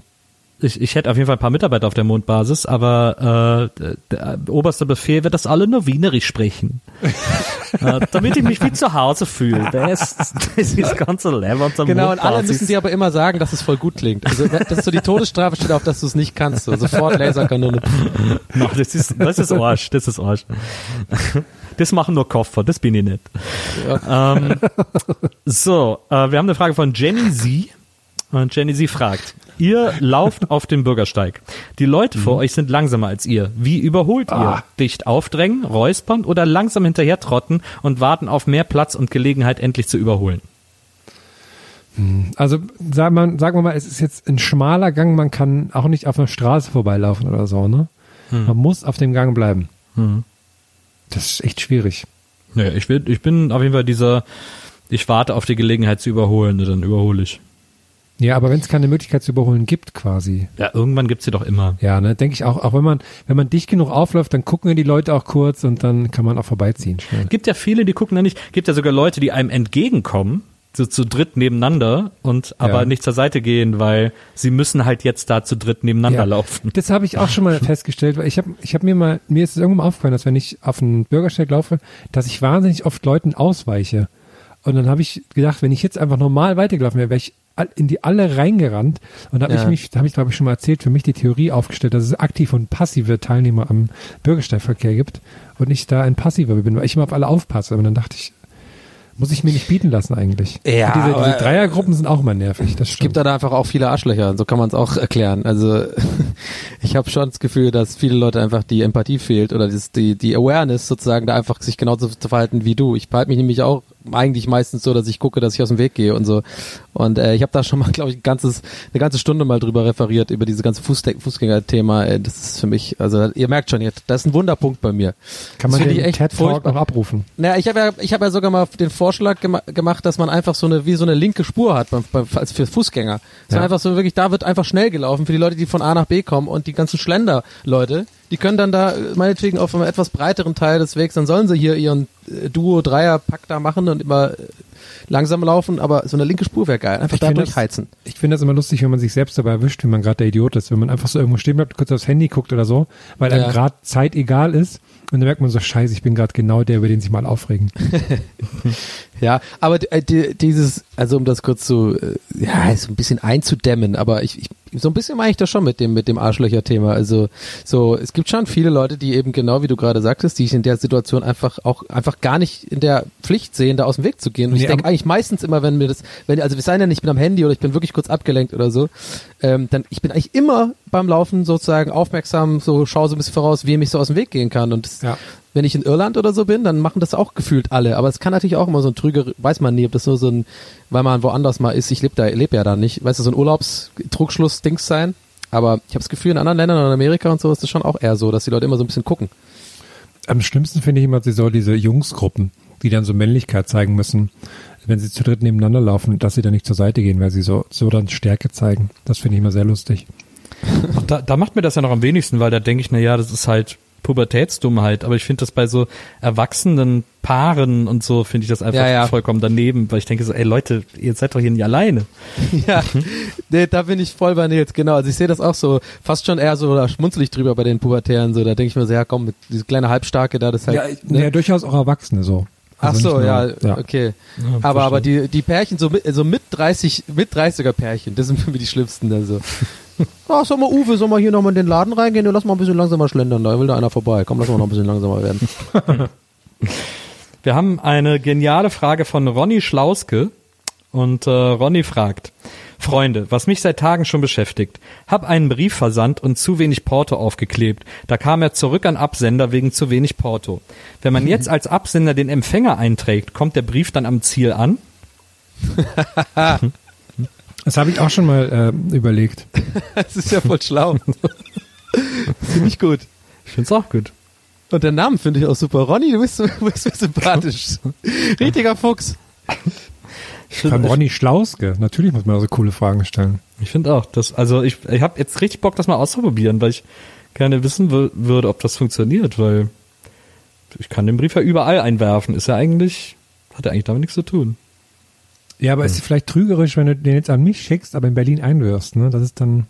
Ich, ich hätte auf jeden Fall ein paar Mitarbeiter auf der Mondbasis, aber äh, der, oberste Befehl wird, dass alle nur Wienerisch sprechen. äh, damit ich mich wie zu Hause fühle. Das, das ist das ganze Leben unter genau, und alle Mondbasis. müssen dir aber immer sagen, dass es voll gut klingt. Also, das ist so die Todesstrafe steht auf, dass du es nicht kannst. So, sofort Laserkanone. No, das ist, das ist Arsch, das ist Arsch. Das machen nur Koffer, das bin ich nicht. Ähm, so, äh, wir haben eine Frage von Jenny Z. Und Jenny Z fragt, ihr lauft auf dem Bürgersteig. Die Leute vor euch sind langsamer als ihr. Wie überholt ihr? Dicht aufdrängen, räuspern oder langsam hinterher trotten und warten auf mehr Platz und Gelegenheit endlich zu überholen? Also sag man, sagen wir mal, es ist jetzt ein schmaler Gang, man kann auch nicht auf einer Straße vorbeilaufen oder so, ne? Man muss auf dem Gang bleiben. Das ist echt schwierig. Naja, ich, will, ich bin auf jeden Fall dieser, ich warte auf die Gelegenheit zu überholen, dann überhole ich. Ja, aber wenn es keine Möglichkeit zu überholen gibt, quasi. Ja, irgendwann gibt's sie doch immer. Ja, ne, denke ich auch. Auch wenn man, wenn man dicht genug aufläuft, dann gucken ja die Leute auch kurz und dann kann man auch vorbeiziehen schnell. Gibt ja viele, die gucken da nicht. Gibt ja sogar Leute, die einem entgegenkommen, so zu dritt nebeneinander und aber Ja. nicht zur Seite gehen, weil sie müssen halt jetzt da zu dritt nebeneinander laufen. Das habe ich auch schon mal festgestellt, weil ich habe ich hab mir mal, mir ist es irgendwann mal aufgefallen, dass wenn ich auf einen Bürgersteig laufe, dass ich wahnsinnig oft Leuten ausweiche. Und dann habe ich gedacht, wenn ich jetzt einfach normal weitergelaufen wäre, wäre ich in die alle reingerannt und habe Ja. ich mich, da habe ich glaube ich schon mal erzählt, für mich die Theorie aufgestellt, dass es aktive und passive Teilnehmer am Bürgersteigverkehr gibt und ich da ein passiver bin, weil ich immer auf alle aufpasse. Und dann dachte ich, muss ich mir nicht bieten lassen eigentlich. Ja, diese, diese Dreiergruppen sind auch mal nervig. Das Es gibt da einfach auch viele Arschlöcher, so kann man es auch erklären. Also ich habe schon das Gefühl, dass viele Leute einfach die Empathie fehlt oder das, die, die Awareness sozusagen, da einfach sich genauso zu verhalten wie du. Ich verhalte mich nämlich auch eigentlich meistens so, dass ich gucke, dass ich aus dem Weg gehe und so. Und äh, ich habe da schon mal, glaube ich, ein ganzes, eine ganze Stunde mal drüber referiert, über dieses ganze Fußde Fußgänger-Thema. Äh, Das ist für mich, also ihr merkt schon jetzt, das ist ein Wunderpunkt bei mir. Kann man Das den echt TED Talk noch abrufen? Naja, ich habe ja, ich habe ja sogar mal den Vorschlag gema gemacht, dass man einfach so eine, wie so eine linke Spur hat beim, beim, als für Fußgänger. So Ja. einfach so wirklich, da wird einfach schnell gelaufen für die Leute, die von A nach B kommen und die ganzen Schlender-Leute, die können dann da meinetwegen auf einem etwas breiteren Teil des Wegs, dann sollen sie hier ihren äh, Duo, Dreier-Pack da machen und immer äh, langsam laufen, aber so eine linke Spur wäre geil. Einfach Ich da finde das- durchheizen. Ich finde das immer lustig, wenn man sich selbst dabei erwischt, wenn man gerade der Idiot ist, wenn man einfach so irgendwo stehen bleibt, kurz aufs Handy guckt oder so, weil Ja. einem gerade Zeit egal ist und dann merkt man so, scheiße, ich bin gerade genau der, über den sich mal aufregen. Ja, aber äh, die, dieses, also um das kurz zu, ja, so ein bisschen einzudämmen, aber ich, ich so ein bisschen meine ich das schon mit dem mit dem Arschlöcher-Thema. Also so, es gibt schon viele Leute, die eben genau wie du gerade sagtest, die sich in der Situation einfach auch einfach gar nicht in der Pflicht sehen, da aus dem Weg zu gehen. Und ich Nee, denke aber- eigentlich meistens immer, wenn mir das, wenn also wir seien ja nicht, ich bin am Handy oder ich bin wirklich kurz abgelenkt oder so, ähm, dann ich bin eigentlich immer beim Laufen sozusagen aufmerksam, so schaue so ein bisschen voraus, wie ich so aus dem Weg gehen kann. Und das, Ja. Wenn ich in Irland oder so bin, dann machen das auch gefühlt alle. Aber es kann natürlich auch immer so ein Trüger, weiß man nie, ob das nur so ein, weil man woanders mal ist, ich lebe da, lebe ja da nicht, weißt du, so ein Urlaubstrugschluss-Dings sein. Aber ich habe das Gefühl, in anderen Ländern und in Amerika und so ist das schon auch eher so, dass die Leute immer so ein bisschen gucken. Am schlimmsten finde ich immer so diese Jungsgruppen, die dann so Männlichkeit zeigen müssen, wenn sie zu dritt nebeneinander laufen, dass sie dann nicht zur Seite gehen, weil sie so, so dann Stärke zeigen. Das finde ich immer sehr lustig. Ach, da, da macht mir das ja noch am wenigsten, weil da denke ich, na ja, das ist halt Pubertätsdummheit. Aber ich finde das bei so erwachsenen Paaren und so, finde ich das einfach Ja, ja. vollkommen daneben, weil ich denke so, ey Leute, ihr seid doch hier nicht alleine. Ja, nee, da bin ich voll bei Nils, genau. Also ich sehe das auch so, fast schon eher so, da schmunzel ich drüber bei den Pubertären, so, da denke ich mir so, ja komm, mit diese kleine Halbstarke da, das halt, Ja, ja, durchaus auch Erwachsene so. Ach Also so, nicht ja, nur- okay. aber aber die die Pärchen so mit so mit 30 mit 30er Pärchen, das sind für mich die schlimmsten also. Ach, sag mal Uwe, soll mal hier nochmal in den Laden reingehen und lass mal ein bisschen langsamer schlendern, da will da einer vorbei. Komm, lass mal noch ein bisschen langsamer werden. Wir haben eine geniale Frage von Ronny Schlauske und äh, Ronny fragt, Freunde, was mich seit Tagen schon beschäftigt, hab einen Brief versandt und zu wenig Porto aufgeklebt. Da kam er zurück an Absender wegen zu wenig Porto. Wenn man jetzt als Absender den Empfänger einträgt, kommt der Brief dann am Ziel an? Das habe ich auch schon mal äh, überlegt. Das ist ja voll schlau. Finde ich gut. Ich find's auch gut. Und der Name finde ich auch super. Ronny, du bist, so- du bist so sympathisch. Richtiger Fuchs. Beim Ronny Schlauske. Natürlich muss man so coole Fragen stellen. Ich finde auch, das, also ich, ich habe jetzt richtig Bock, das mal auszuprobieren, weil ich gerne wissen wür- würde, ob das funktioniert, weil ich kann den Brief ja überall einwerfen. Ist ja eigentlich, hat ja eigentlich damit nichts zu tun. Ja, aber ist vielleicht trügerisch, wenn du den jetzt an mich schickst, aber in Berlin einwirfst, ne? Das ist dann,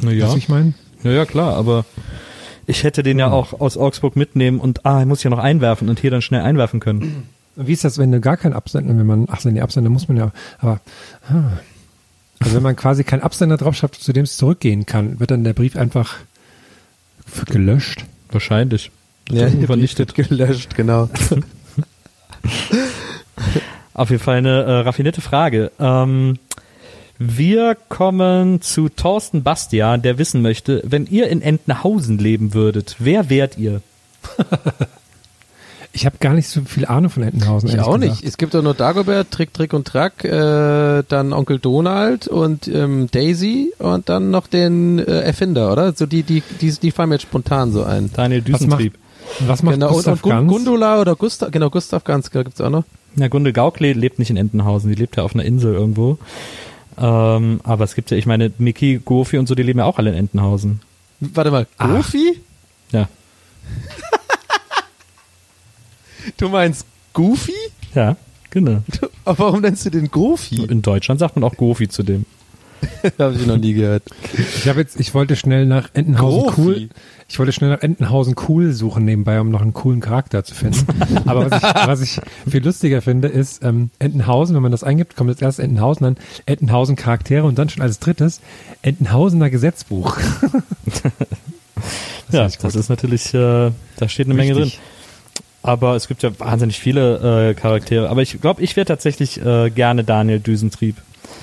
Naja, was ich meine. ja, ja, klar, aber ich hätte den ja auch aus Augsburg mitnehmen und ah, ich muss ja noch einwerfen und hier dann schnell einwerfen können. Wie ist das, wenn du gar keinen Absender, wenn man, ach, so, nee, Absender muss man ja, aber, ah. also wenn man quasi keinen Absender drauf schreibt, zu dem es zurückgehen kann, wird dann der Brief einfach gelöscht. Wahrscheinlich. Ja, vernichtet. gelöscht, genau. Auf jeden Fall eine äh, raffinierte Frage. Ähm, wir kommen zu Thorsten Bastian, der wissen möchte, wenn ihr in Entenhausen leben würdet, wer wärt ihr? Ich habe gar nicht so viel Ahnung von Entenhausen. Ich auch gesagt. nicht. Es gibt doch nur Dagobert, Trick, Trick und Track, äh, dann Onkel Donald und ähm, Daisy und dann noch den äh, Erfinder, oder? So die, die, die, die fallen mir jetzt spontan so ein. Daniel Was macht, Düsentrieb. was macht genau, und, Gustav und Ganz? Gundula oder Gustav, genau, Gustav Ganz, da gibt's auch noch. Ja, Gunde Gaukle lebt nicht in Entenhausen, die lebt ja auf einer Insel irgendwo. Ähm, aber es gibt ja, ich meine, Mickey, Goofy und so, die leben ja auch alle in Entenhausen. Warte mal. Goofy? Ja. Du meinst Goofy? Ja, genau. Aber warum nennst du den Goofy? In Deutschland sagt man auch Goofy zu dem. Habe ich noch nie gehört. Ich habe jetzt, ich wollte schnell nach Entenhausen Profi. cool. Ich wollte schnell nach Entenhausen cool suchen nebenbei, um noch einen coolen Charakter zu finden. Aber was ich, was ich viel lustiger finde, ist ähm, Entenhausen, wenn man das eingibt, kommt jetzt erst Entenhausen an, Entenhausen Charaktere und dann schon als drittes Entenhausener Gesetzbuch. ja, ich das ist natürlich, äh, da steht eine Menge drin. Richtig. Aber es gibt ja wahnsinnig viele äh, Charaktere. Aber ich glaube, ich wäre tatsächlich äh, gerne Daniel Düsentrieb.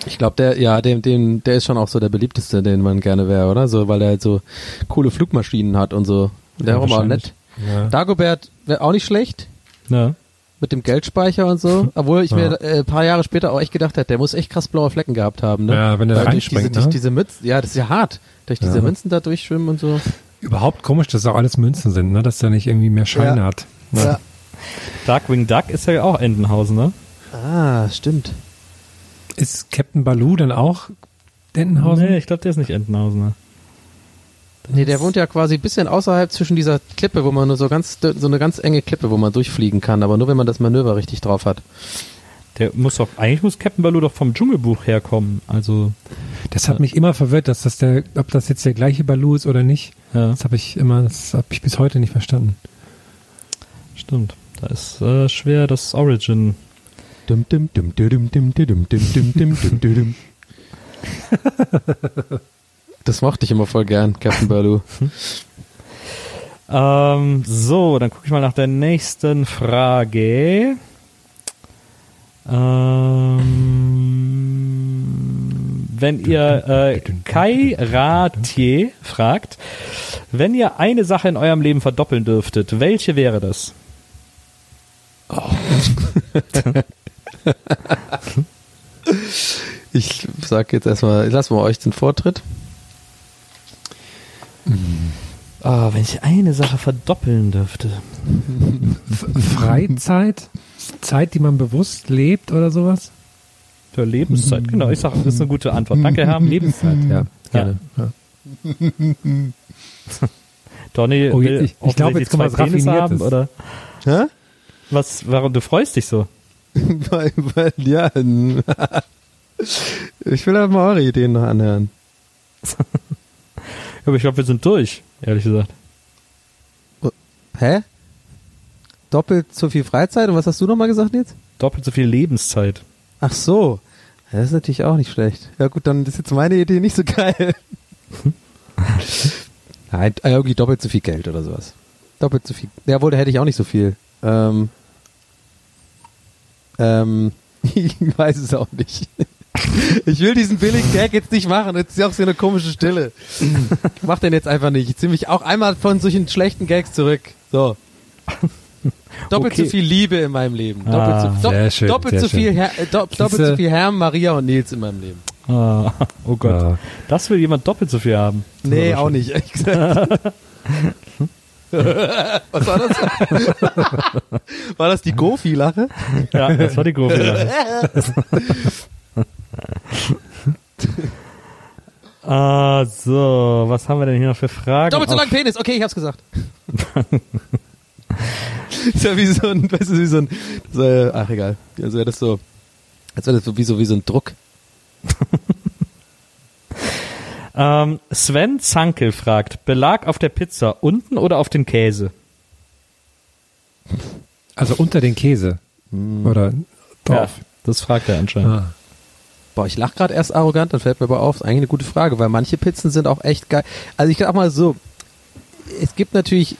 Ich glaube, der, ja, dem, dem, der ist schon auch so der beliebteste, den man gerne wäre, oder? So, weil er halt so coole Flugmaschinen hat und so. Der Ja, auch mal wahrscheinlich. nett. Ja. Dagobert wäre auch nicht schlecht. Ja. mit dem Geldspeicher und so. Obwohl ich mir äh, ein paar Jahre später auch echt gedacht hätte, der muss echt krass blaue Flecken gehabt haben. Ne? Ja, wenn der diese, reinspringt, durch ne? diese Mützen, ja, das ist ja hart. Durch diese Ja. Münzen da durchschwimmen und so. Überhaupt komisch, dass auch alles Münzen sind, ne? dass der nicht irgendwie mehr Scheine Ja. hat. Ja. Darkwing Duck ist ja auch Entenhausen, ne? Ah, stimmt. Ist Captain Baloo dann auch Entenhausen? Nee, ich glaube, der ist nicht Entenhausen. Ne? Nee, der wohnt ja quasi ein bisschen außerhalb zwischen dieser Klippe, wo man nur so ganz, so eine ganz enge Klippe, wo man durchfliegen kann, aber nur wenn man das Manöver richtig drauf hat. Der muss doch, eigentlich muss Captain Baloo doch vom Dschungelbuch herkommen. Also, Das hat mich immer verwirrt, dass das der, ob das jetzt der gleiche Baloo ist oder nicht. ja, Das habe ich immer, das habe ich bis heute nicht verstanden. stimmt. Da ist äh, schwer das Origin. Dum, dum, dum, dum, dum, dum, dum, dum, dum, dum, dum, dum. Das mochte ich immer voll gern, Captain Baloo. Ähm, so, dann gucke ich mal nach der nächsten Frage. Ähm, wenn ihr äh, Kai Ratier fragt, wenn ihr eine Sache in eurem Leben verdoppeln dürftet, welche wäre das? Ich sag jetzt erstmal, ich lasse mal euch den Vortritt. Ah, wenn ich eine Sache verdoppeln dürfte. Freizeit? Zeit, die man bewusst lebt oder sowas? Für Lebenszeit, genau. Ich sage, das ist eine gute Antwort. Danke, Herr. Lebenszeit. Ja, gerne. Ja. Donny, Oh, ich- ich glaube, jetzt zwei was Penisse haben, oder? Hä? Was, warum, du freust dich so? Weil, weil, ja. ich will halt mal eure Ideen noch anhören. Aber ich glaube, wir sind durch, ehrlich gesagt. Hä? Doppelt so viel Freizeit und was hast du nochmal gesagt jetzt? Doppelt so viel Lebenszeit. Ach so. Ja, Das ist natürlich auch nicht schlecht. Ja gut, dann ist jetzt meine Idee nicht so geil. Nein, äh, irgendwie doppelt so viel Geld oder sowas. Doppelt so viel. Jawohl, da hätte ich auch nicht so viel. Ähm, ähm, ich weiß es auch nicht. Ich will diesen billigen Gag jetzt nicht machen. Jetzt ist ja auch so eine komische Stille. Ich mach den jetzt einfach nicht. Ich zieh mich auch einmal von solchen schlechten Gags zurück. So. Doppelt Okay. so viel Liebe in meinem Leben. Doppelt, Ah, so, sehr schön, doppelt so viel, Herr, äh, do, doppelt Siehste- so viel Herr, Maria und Nils in meinem Leben. Ah, oh Gott. Ja. Das will jemand doppelt so viel haben. Das Nee, auch nicht, ehrlich gesagt. Was war das? War das die Gofi-Lache? Ja, das war die große Ah, so, was haben wir denn hier noch für Fragen? Doppelt so lang Penis, okay, ich hab's gesagt. ist ja wie so ein, weißt du, wie so ein, so, äh, ach egal. Also wäre das so, als wäre das so wie so, wie so ein Druck. Ähm, Sven Zankel fragt, Belag auf der Pizza unten oder auf den Käse? Also unter den Käse. Oder drauf. Ja, das fragt er anscheinend. Ah. Boah, ich lach gerade erst arrogant, dann fällt mir aber auf, ist eigentlich eine gute Frage, weil manche Pizzen sind auch echt geil. Also ich sag mal so, es gibt natürlich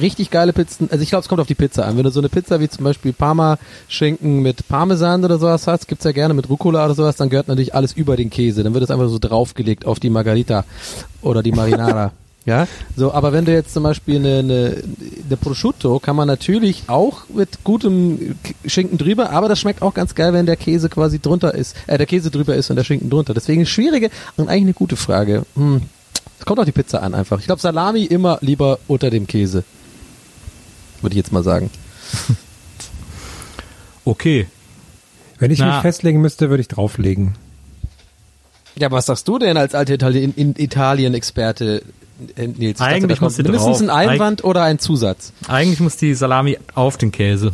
richtig geile Pizzen, also ich glaube, es kommt auf die Pizza an. Wenn du so eine Pizza wie zum Beispiel Parma-Schinken mit Parmesan oder sowas hast, gibt's ja gerne mit Rucola oder sowas, dann gehört natürlich alles über den Käse. Dann wird es einfach so draufgelegt auf die Margarita oder die Marinara. Ja, so, aber wenn du jetzt zum Beispiel eine, eine, eine Prosciutto, kann man natürlich auch mit gutem Schinken drüber, aber das schmeckt auch ganz geil, wenn der Käse quasi drunter ist, äh, der Käse drüber ist und der Schinken drunter. Deswegen schwierige und eigentlich eine gute Frage. Hm. Es kommt auf die Pizza an einfach. Ich glaube, Salami immer lieber unter dem Käse. Würde ich jetzt mal sagen. Okay. Wenn ich Na. mich festlegen müsste, würde ich drauflegen. Ja, aber was sagst du denn als alte Italien- in- Italien-Experte, äh, Nils? Ich Eigentlich muss sie mindestens drauf. ein Einwand oder ein Zusatz. Eigentlich muss die Salami auf den Käse.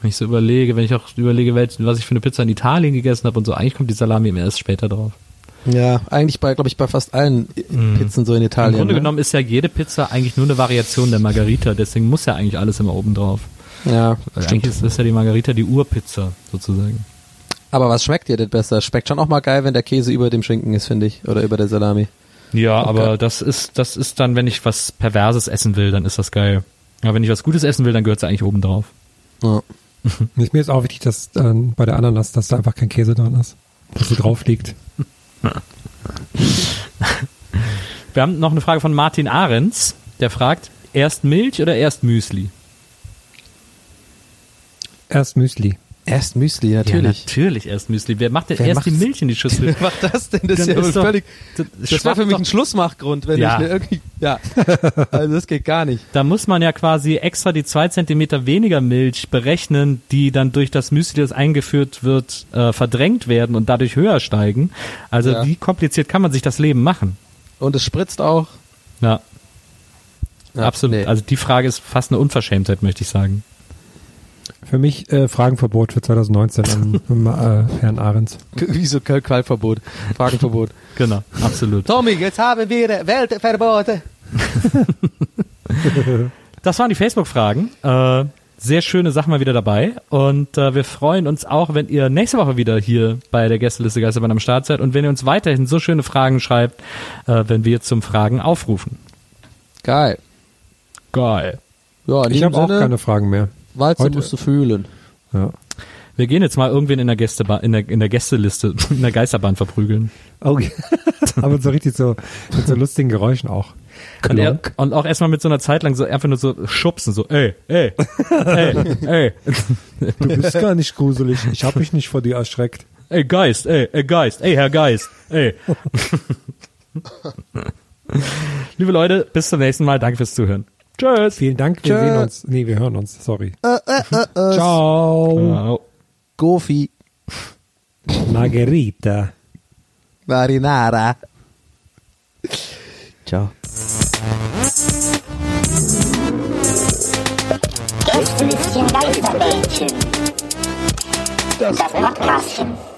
Wenn ich so überlege, wenn ich auch überlege, was ich für eine Pizza in Italien gegessen habe und so, eigentlich kommt die Salami immer erst später drauf. Ja, eigentlich bei, glaube ich, bei fast allen äh, Pizzen so in Italien. Im Grunde ne? genommen ist ja jede Pizza eigentlich nur eine Variation der Margarita, deswegen muss ja eigentlich alles immer oben drauf. Ja, Weil stimmt. eigentlich ist, ist ja die Margarita die Urpizza sozusagen. Aber was schmeckt dir denn besser? Schmeckt schon auch mal geil, wenn der Käse über dem Schinken ist, finde ich. Oder über der Salami. Ja, Okay. aber das ist, das ist dann, wenn ich was Perverses essen will, dann ist das geil. Aber wenn ich was Gutes essen will, dann gehört es eigentlich oben drauf. Ja. Mir ist auch wichtig, dass ähm, bei der Ananas, dass da einfach kein Käse dran ist. Dass sie drauf liegt. Wir haben noch eine Frage von Martin Ahrens, der fragt, erst Milch oder erst Müsli? Erst Müsli. Erst Müsli, Ja, natürlich. natürlich erst Müsli. Wer macht denn Wer erst die? Milch in die Schüssel? Wer macht das denn? Das ist ja ist doch- völlig. das- Das wäre für mich doch- ein Schlussmachgrund, wenn Ja. ich mir irgendwie. Ja. Also das geht gar nicht. Da muss man ja quasi extra die zwei Zentimeter weniger Milch berechnen, die dann durch das Müsli, das eingeführt wird, äh, verdrängt werden und dadurch höher steigen. Also Ja. wie kompliziert kann man sich das Leben machen? Und es spritzt auch. Ja, Ja, absolut. nee. Also die Frage ist fast eine Unverschämtheit, möchte ich sagen. Für mich äh, Fragenverbot für 2019 an äh, Herrn Ahrens. Wie so Qualverbot. Fragenverbot. Genau, absolut. Tommy, jetzt haben wir Weltverbote. Das waren die Facebook-Fragen. Äh, sehr schöne Sachen mal wieder dabei. Und äh, wir freuen uns auch, wenn ihr nächste Woche wieder hier bei der Gästeliste Geisterbahn am Start seid und wenn ihr uns weiterhin so schöne Fragen schreibt, äh, wenn wir zum Fragen aufrufen. Geil. Geil. Ja, Ich habe auch keine Fragen mehr. Walze Heute- musst du fühlen. Ja. Wir gehen jetzt mal irgendwen in der Gästebahn, in der, in der Gästeliste, in der Geisterbahn verprügeln. Ja. aber so richtig so mit so lustigen Geräuschen auch. Und, er, und auch erstmal mit so einer Zeit lang so einfach nur so schubsen, so, ey, ey, ey, ey, Du bist gar nicht gruselig. Ich habe mich nicht vor dir erschreckt. ey, Geist, ey, ey, Geist, ey, Herr Geist, ey. Liebe Leute, bis zum nächsten Mal. Danke fürs Zuhören. Tschüss. Vielen Dank. Wir Tschö. sehen uns. Nee, wir hören uns. Sorry. Ciao. Ciao. Gofi. Margherita. Marinara. Ciao. Gästelistchen Geisterbällchen. Das Podcastchen.